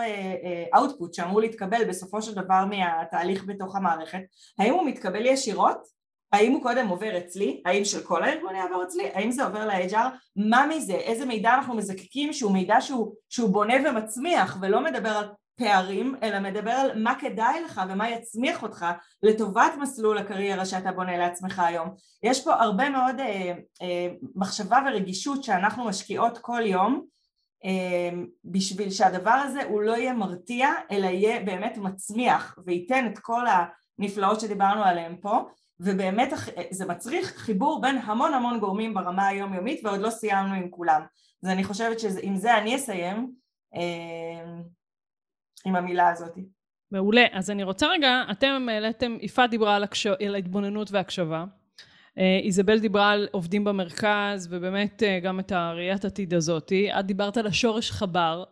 output uh, שאמור להתקבל בסופו של דבר מהתהליך בתוך המערכת, האם הוא מתקבל ישירות? האם הוא קודם עובר אצלי? האם של כל הארגון יעבור אצלי? האם זה עובר ל-HR? מה מזה? איזה מידע אנחנו מזקקים שהוא מידע שהוא, שהוא בונה ומצמיח ולא מדבר על פערים, אלא מדבר על מה כדאי לך ומה יצמיח אותך לטובת מסלול הקריירה שאתה בונה לעצמך היום. יש פה הרבה מאוד אה, אה, מחשבה ורגישות שאנחנו משקיעות כל יום אמ, בשביל שהדבר הזה הוא לא יהיה מרתיע אלא יהיה באמת מצמיח וייתן את כל הנפלאות שדיברנו עליהן פה ובאמת זה מצריך חיבור בין המון המון גורמים ברמה היומיומית ועוד לא סיימנו עם כולם אז אני חושבת שעם זה אני אסיים אמ, עם המילה הזאת. מעולה, אז אני רוצה רגע, אתם העליתם, יפעת דיברה על, הקש... על ההתבוננות והקשבה אה, איזבל דיברה על עובדים במרכז ובאמת אה, גם את הראיית עתיד הזאתי. את דיברת על השורש חבר.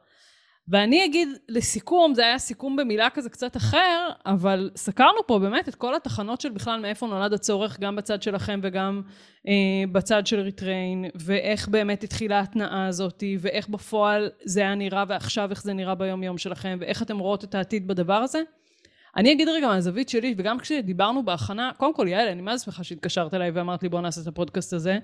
ואני אגיד לסיכום, זה היה סיכום במילה כזה קצת אחר, אבל סקרנו פה באמת את כל התחנות של בכלל מאיפה נולד הצורך, גם בצד שלכם וגם אה, בצד של ריטריין, ואיך באמת התחילה ההתנעה הזאת, ואיך בפועל זה היה נראה ועכשיו איך זה נראה ביום יום שלכם, ואיך אתם רואות את העתיד בדבר הזה. אני אגיד רגע מהזווית שלי, וגם כשדיברנו בהכנה, קודם כל, יעל, אני מה זה שמחה שהתקשרת אליי ואמרת לי בוא נעשה את הפודקאסט הזה,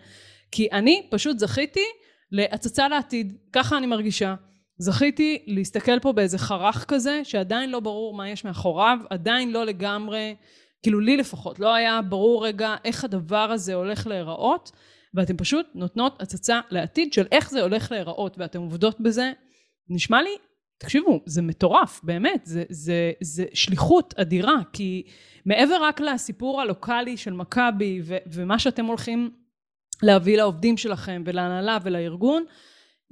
כי אני פשוט זכיתי להצצה לעתיד, ככה אני מרגישה. זכיתי להסתכל פה באיזה חרך כזה, שעדיין לא ברור מה יש מאחוריו, עדיין לא לגמרי, כאילו לי לפחות, לא היה ברור רגע איך הדבר הזה הולך להיראות, ואתם פשוט נותנות הצצה לעתיד של איך זה הולך להיראות, ואתם עובדות בזה. נשמע לי תקשיבו, זה מטורף, באמת, זה, זה, זה שליחות אדירה, כי מעבר רק לסיפור הלוקאלי של מכבי ומה שאתם הולכים להביא לעובדים שלכם ולהנהלה ולארגון,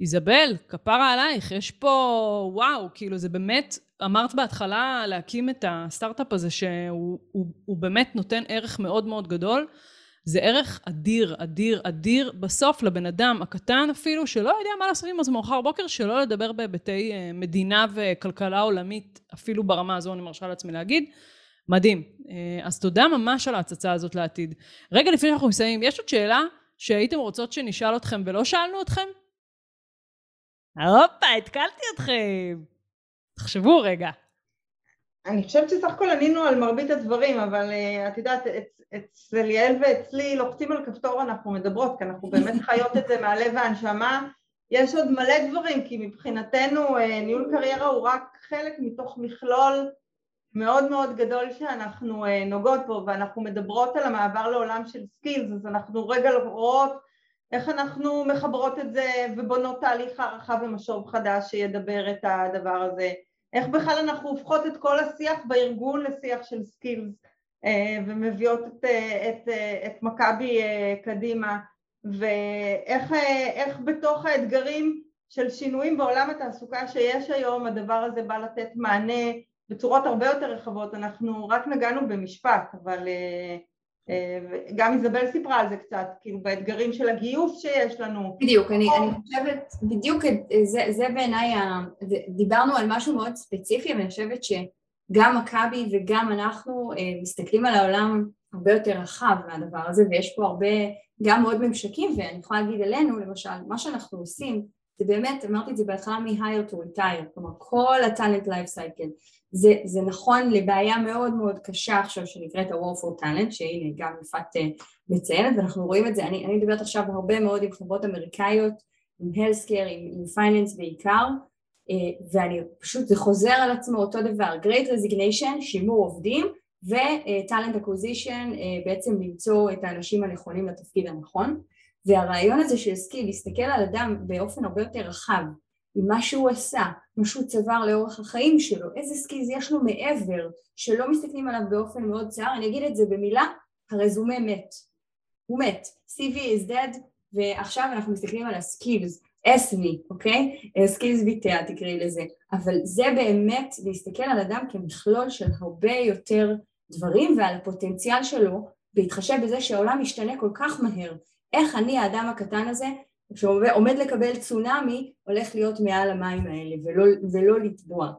איזבל, כפרה עלייך, יש פה, וואו, כאילו זה באמת, אמרת בהתחלה להקים את הסטארט-אפ הזה שהוא הוא, הוא באמת נותן ערך מאוד מאוד גדול, זה ערך אדיר, אדיר, אדיר בסוף לבן אדם הקטן אפילו, שלא יודע מה לעשות עם עצמו מחר בוקר, שלא לדבר בהיבטי אה, מדינה וכלכלה עולמית, אפילו ברמה הזו אני מרשה לעצמי להגיד. מדהים. אה, אז תודה ממש על ההצצה הזאת לעתיד. רגע לפני שאנחנו מסיימים, יש עוד שאלה שהייתם רוצות שנשאל אתכם ולא שאלנו אתכם? הופה, התקלתי אתכם. תחשבו רגע. אני חושבת שסך הכל ענינו על מרבית הדברים, אבל uh, את יודעת, אצל יעל ואצלי לוחצים על כפתור אנחנו מדברות, כי אנחנו באמת חיות את זה מהלב והנשמה. יש עוד מלא דברים, כי מבחינתנו uh, ניהול קריירה הוא רק חלק מתוך מכלול מאוד מאוד גדול שאנחנו אה, נוגעות בו, ואנחנו מדברות על המעבר לעולם של skills, אז אנחנו רגע רואות איך אנחנו מחברות את זה ובונות תהליך הערכה ומשוב חדש שידבר את הדבר הזה. איך בכלל אנחנו הופכות את כל השיח בארגון לשיח של skills אה, ומביאות את, אה, את, אה, את מכבי קדימה ואיך בתוך האתגרים של שינויים בעולם התעסוקה שיש היום הדבר הזה בא לתת מענה בצורות הרבה יותר רחבות, אנחנו רק נגענו במשפט אבל גם איזבל סיפרה על זה קצת, כאילו באתגרים של הגיוס שיש לנו. בדיוק, אני, אני חושבת, בדיוק זה, זה בעיניי, דיברנו על משהו מאוד ספציפי, ואני חושבת שגם מכבי וגם אנחנו אה, מסתכלים על העולם הרבה יותר רחב מהדבר הזה, ויש פה הרבה, גם מאוד ממשקים, ואני יכולה להגיד עלינו, למשל, מה שאנחנו עושים, זה באמת, אמרתי את זה בהתחלה מ-hire to retire, כלומר כל ה-talent life cycle, זה, זה נכון לבעיה מאוד מאוד קשה עכשיו שנקראת ה-war for talent, שהנה גם יפעת אה, מציינת, ואנחנו רואים את זה, אני, אני מדברת עכשיו הרבה מאוד עם חברות אמריקאיות, עם healthcare, עם, עם finance בעיקר, ואני פשוט, זה חוזר על עצמו אותו דבר, Great Resignation, שימור עובדים, ו talent acquisition, בעצם למצוא את האנשים הנכונים לתפקיד הנכון. והרעיון הזה של skill, להסתכל על אדם באופן הרבה יותר רחב, עם מה שהוא עשה, מה שהוא צבר לאורך החיים שלו, איזה skills יש לו מעבר, שלא מסתכלים עליו באופן מאוד צר, אני אגיד את זה במילה, הרזומה מת. הוא מת. CV is dead, ועכשיו אנחנו מסתכלים על ה skills, CV, אוקיי? skills vitae תקראי לזה. אבל זה באמת להסתכל על אדם כמכלול של הרבה יותר דברים ועל הפוטנציאל שלו, בהתחשב בזה שהעולם משתנה כל כך מהר. איך אני האדם הקטן הזה שעומד לקבל צונאמי הולך להיות מעל המים האלה ולא, ולא לטבוע.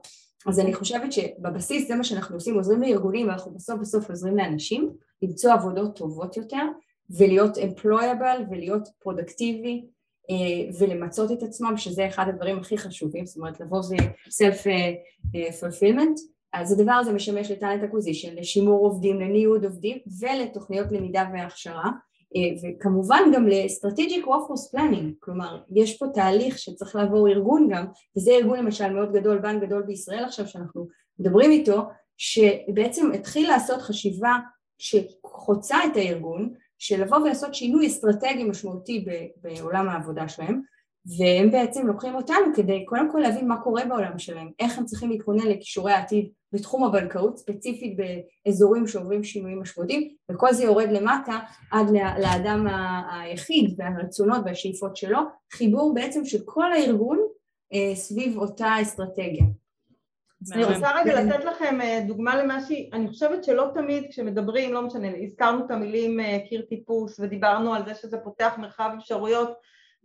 אז אני חושבת שבבסיס זה מה שאנחנו עושים, עוזרים לארגונים ואנחנו בסוף בסוף עוזרים לאנשים למצוא עבודות טובות יותר ולהיות employable ולהיות פרודקטיבי אה, ולמצות את עצמם שזה אחד הדברים הכי חשובים, זאת אומרת לבוא זה self אה, fulfillment אז הדבר הזה משמש ל talent acquisition, לשימור עובדים, לניוד עובדים ולתוכניות למידה והכשרה אה, וכמובן גם ל-strategic workforce planning, כלומר יש פה תהליך שצריך לעבור ארגון גם, וזה ארגון למשל מאוד גדול, בנק גדול בישראל עכשיו שאנחנו מדברים איתו, שבעצם התחיל לעשות חשיבה שחוצה את הארגון, של לבוא ולעשות שינוי אסטרטגי משמעותי בעולם העבודה שלהם, והם בעצם לוקחים אותנו כדי קודם כל להבין מה קורה בעולם שלהם, איך הם צריכים להתכונן לכישורי העתיד בתחום הבנקאות, ספציפית באזורים שעוברים שינויים משמעותיים, וכל זה יורד למטה עד לאדם היחיד והרצונות והשאיפות שלו, חיבור בעצם של כל הארגון אה, סביב אותה אסטרטגיה. אני רוצה רגע לתת לכם אה, דוגמה למה שהיא, אני חושבת שלא תמיד כשמדברים, לא משנה, הזכרנו את המילים אה, קיר טיפוס ודיברנו על זה שזה פותח מרחב אפשרויות,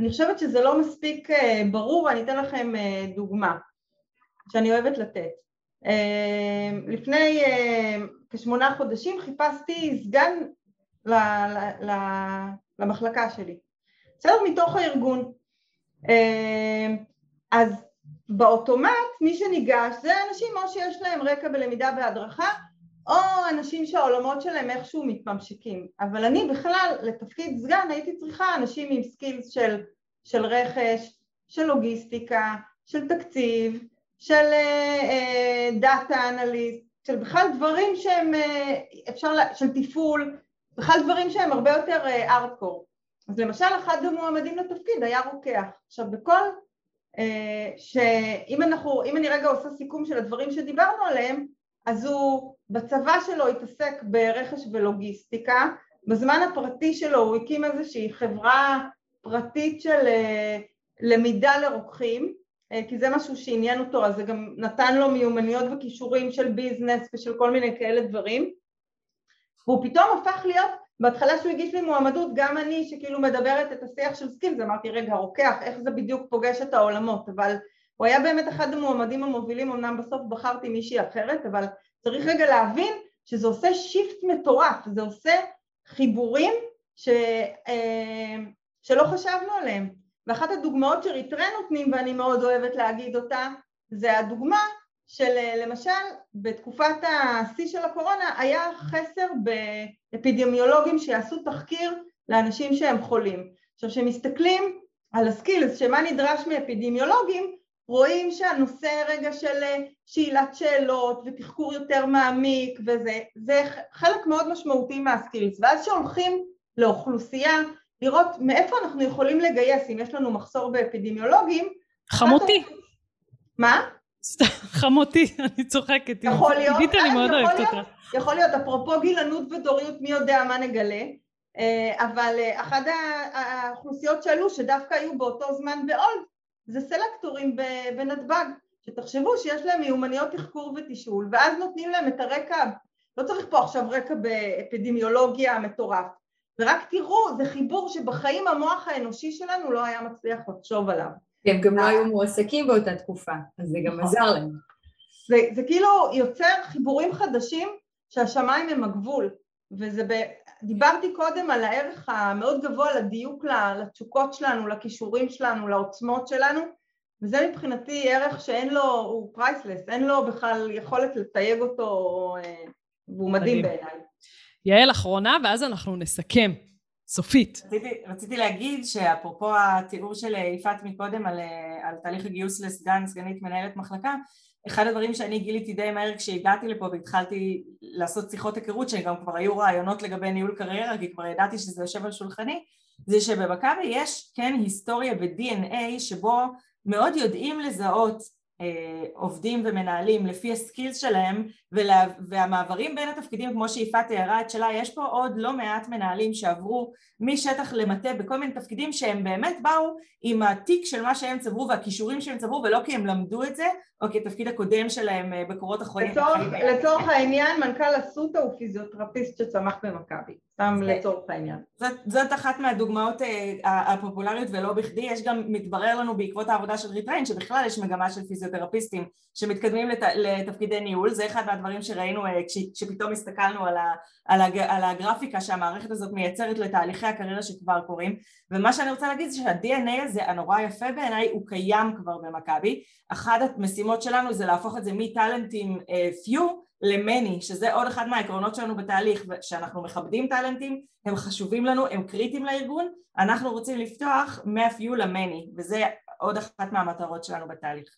אני חושבת שזה לא מספיק ברור, אני אתן לכם דוגמה שאני אוהבת לתת. אמ, לפני אמ, כשמונה חודשים חיפשתי סגן למחלקה שלי, בסדר? מתוך הארגון. אמ, אז באוטומט מי שניגש זה אנשים או שיש להם רקע בלמידה והדרכה או אנשים שהעולמות שלהם איכשהו מתממשקים אבל אני בכלל לתפקיד סגן הייתי צריכה אנשים עם skills של, של רכש, של לוגיסטיקה, של תקציב, של דאטה אה, אנליסט, של בכלל דברים שהם אה, אפשר, של תפעול, בכלל דברים שהם הרבה יותר ארדקור. אה, אז למשל אחד המועמדים לתפקיד היה רוקח. עכשיו בכל, שאם אנחנו, אם אני רגע עושה סיכום של הדברים שדיברנו עליהם, אז הוא בצבא שלו התעסק ברכש ולוגיסטיקה, בזמן הפרטי שלו הוא הקים איזושהי חברה פרטית של למידה לרוקחים, אה, כי זה משהו שעניין אותו, אז זה גם נתן לו מיומנויות וכישורים של business ושל כל מיני כאלה דברים. והוא פתאום הפך להיות, בהתחלה שהוא הגיש לי מועמדות, גם אני שכאילו מדברת את השיח של skills, אמרתי רגע רוקח, איך זה בדיוק פוגש את העולמות, אבל הוא היה באמת אחד המועמדים המובילים, אמנם בסוף בחרתי מישהי אחרת, אבל צריך רגע להבין שזה עושה shift מטורף, זה עושה חיבורים ש, אה, שלא חשבנו עליהם ואחת הדוגמאות שריטריין נותנים ואני מאוד אוהבת להגיד אותה זה הדוגמה של למשל בתקופת השיא של הקורונה היה חסר באפידמיולוגים שיעשו תחקיר לאנשים שהם חולים. עכשיו כשמסתכלים על ה skills שמה נדרש מאפידמיולוגים רואים שהנושא רגע של שאלת שאלות ותחקור יותר מעמיק וזה זה חלק מאוד משמעותי מהסקילס ואז כשהולכים לאוכלוסייה לראות מאיפה אנחנו יכולים לגייס אם יש לנו מחסור באפידמיולוגים. חמותי. מה? חמותי, אני צוחקת. יכול להיות, עידית אני מאוד אוהבת אותה. יכול להיות, אפרופו גילנות ודוריות, מי יודע מה נגלה, אה, אבל אה, אחת האוכלוסיות שעלו שדווקא היו באותו זמן בעולד זה סלקטורים בנתב"ג, שתחשבו שיש להם מיומנויות תחקור ותשאול ואז נותנים להם את הרקע, לא צריך פה עכשיו רקע באפידמיולוגיה מטורף, ורק תראו, זה חיבור שבחיים המוח האנושי שלנו לא היה מצליח לחשוב עליו. הם גם לא היו מועסקים באותה תקופה, אז זה גם נכון. עזר להם. זה, זה כאילו יוצר חיבורים חדשים שהשמיים הם הגבול, וזה ב... דיברתי קודם על הערך המאוד גבוה לדיוק לתשוקות שלנו, לכישורים שלנו, לעוצמות שלנו, וזה מבחינתי ערך שאין לו, הוא priceless, אין לו בכלל יכולת לתייג אותו, אה, והוא מדהים בעיניי. יעל אחרונה, ואז אנחנו נסכם. סופית. רציתי, רציתי להגיד שאפרופו התיאור של יפעת מקודם על, על תהליך הגיוס לסגן, סגנית מנהלת מחלקה, אחד הדברים שאני גיליתי די מהר כשהגעתי לפה והתחלתי לעשות שיחות היכרות שגם כבר היו ראיונות לגבי ניהול קריירה כי כבר ידעתי שזה יושב על שולחני זה שבמכבי יש כן היסטוריה ב-DNA שבו מאוד יודעים לזהות אה, עובדים ומנהלים לפי הסקילס שלהם ולה, והמעברים בין התפקידים כמו שיפעת תיארה את שלה יש פה עוד לא מעט מנהלים שעברו משטח למטה בכל מיני תפקידים שהם באמת באו עם התיק של מה שהם צברו והכישורים שהם צברו ולא כי הם למדו את זה או כי התפקיד הקודם שלהם אה, בקורות החיים. לצורך, לצורך העניין מנכ"ל אסותא הוא פיזיותרפיסט שצמח במכבי, סתם לצורך העניין. זאת, זאת אחת מהדוגמאות אה, הפופולריות ולא בכדי, יש גם, מתברר לנו בעקבות העבודה של ריטריין שבכלל יש מגמה של פיזיותרפיסטים שמתקדמים לת, לתפקידי ניהול, זה אחד מהדברים שראינו אה, כשפתאום הסתכלנו על, ה, על, הג, על הגרפיקה שהמערכת הזאת מייצרת לתהליכי הקריירה שכבר קורים. ומה שאני רוצה להגיד זה שה-DNA הזה הנורא יפה בעיניי הוא קיים כבר במכבי. אחת המשימות שלנו זה להפוך את זה מטאלנטים few ל many שזה עוד אחד מהעקרונות שלנו בתהליך שאנחנו מכבדים טאלנטים הם חשובים לנו הם קריטיים לארגון אנחנו רוצים לפתוח מהפיו למני וזה עוד אחת מהמטרות שלנו בתהליך.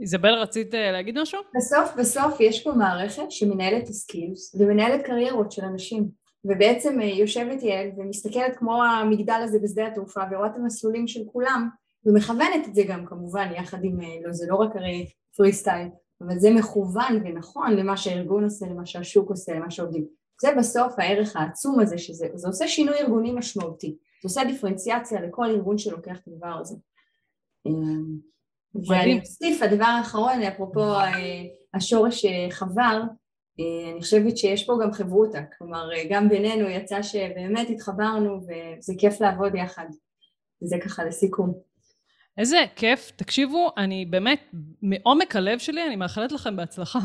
איזבל רצית אה, להגיד משהו? בסוף בסוף יש פה מערכת שמנהלת הסקילס ומנהלת קריירות של אנשים. ובעצם אה, יושבת יעל ומסתכלת כמו המגדל הזה בשדה התעופה ורואה את המסלולים של כולם ומכוונת את זה גם כמובן יחד עם, אה, לא זה לא רק הרי פרי סטייל אבל זה מכוון ונכון למה שהארגון עושה, למה שהשוק עושה, למה שעובדים. זה בסוף הערך העצום הזה שזה זה עושה שינוי ארגוני משמעותי. זה עושה דיפרנציאציה לכל ארגון שלוקח את הדבר הזה. ואני אוסיף, הדבר האחרון, אפרופו אה, השורש אה, חבר, אה, אני חושבת שיש פה גם חברותה, כלומר גם בינינו יצא שבאמת התחברנו וזה כיף לעבוד יחד. זה ככה לסיכום. איזה כיף, תקשיבו, אני באמת, מעומק הלב שלי, אני מאחלת לכם בהצלחה.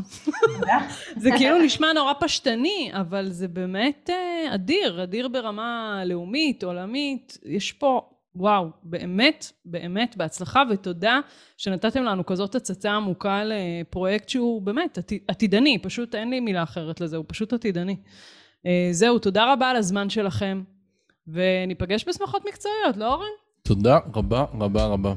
זה כאילו נשמע נורא פשטני, אבל זה באמת אדיר, אדיר ברמה לאומית, עולמית, יש פה וואו, באמת, באמת בהצלחה ותודה שנתתם לנו כזאת הצצה עמוקה לפרויקט שהוא באמת עתידני, פשוט אין לי מילה אחרת לזה, הוא פשוט עתידני. אה, זהו, תודה רבה על הזמן שלכם, וניפגש בשמחות מקצועיות, לא אורן? תודה רבה רבה רבה.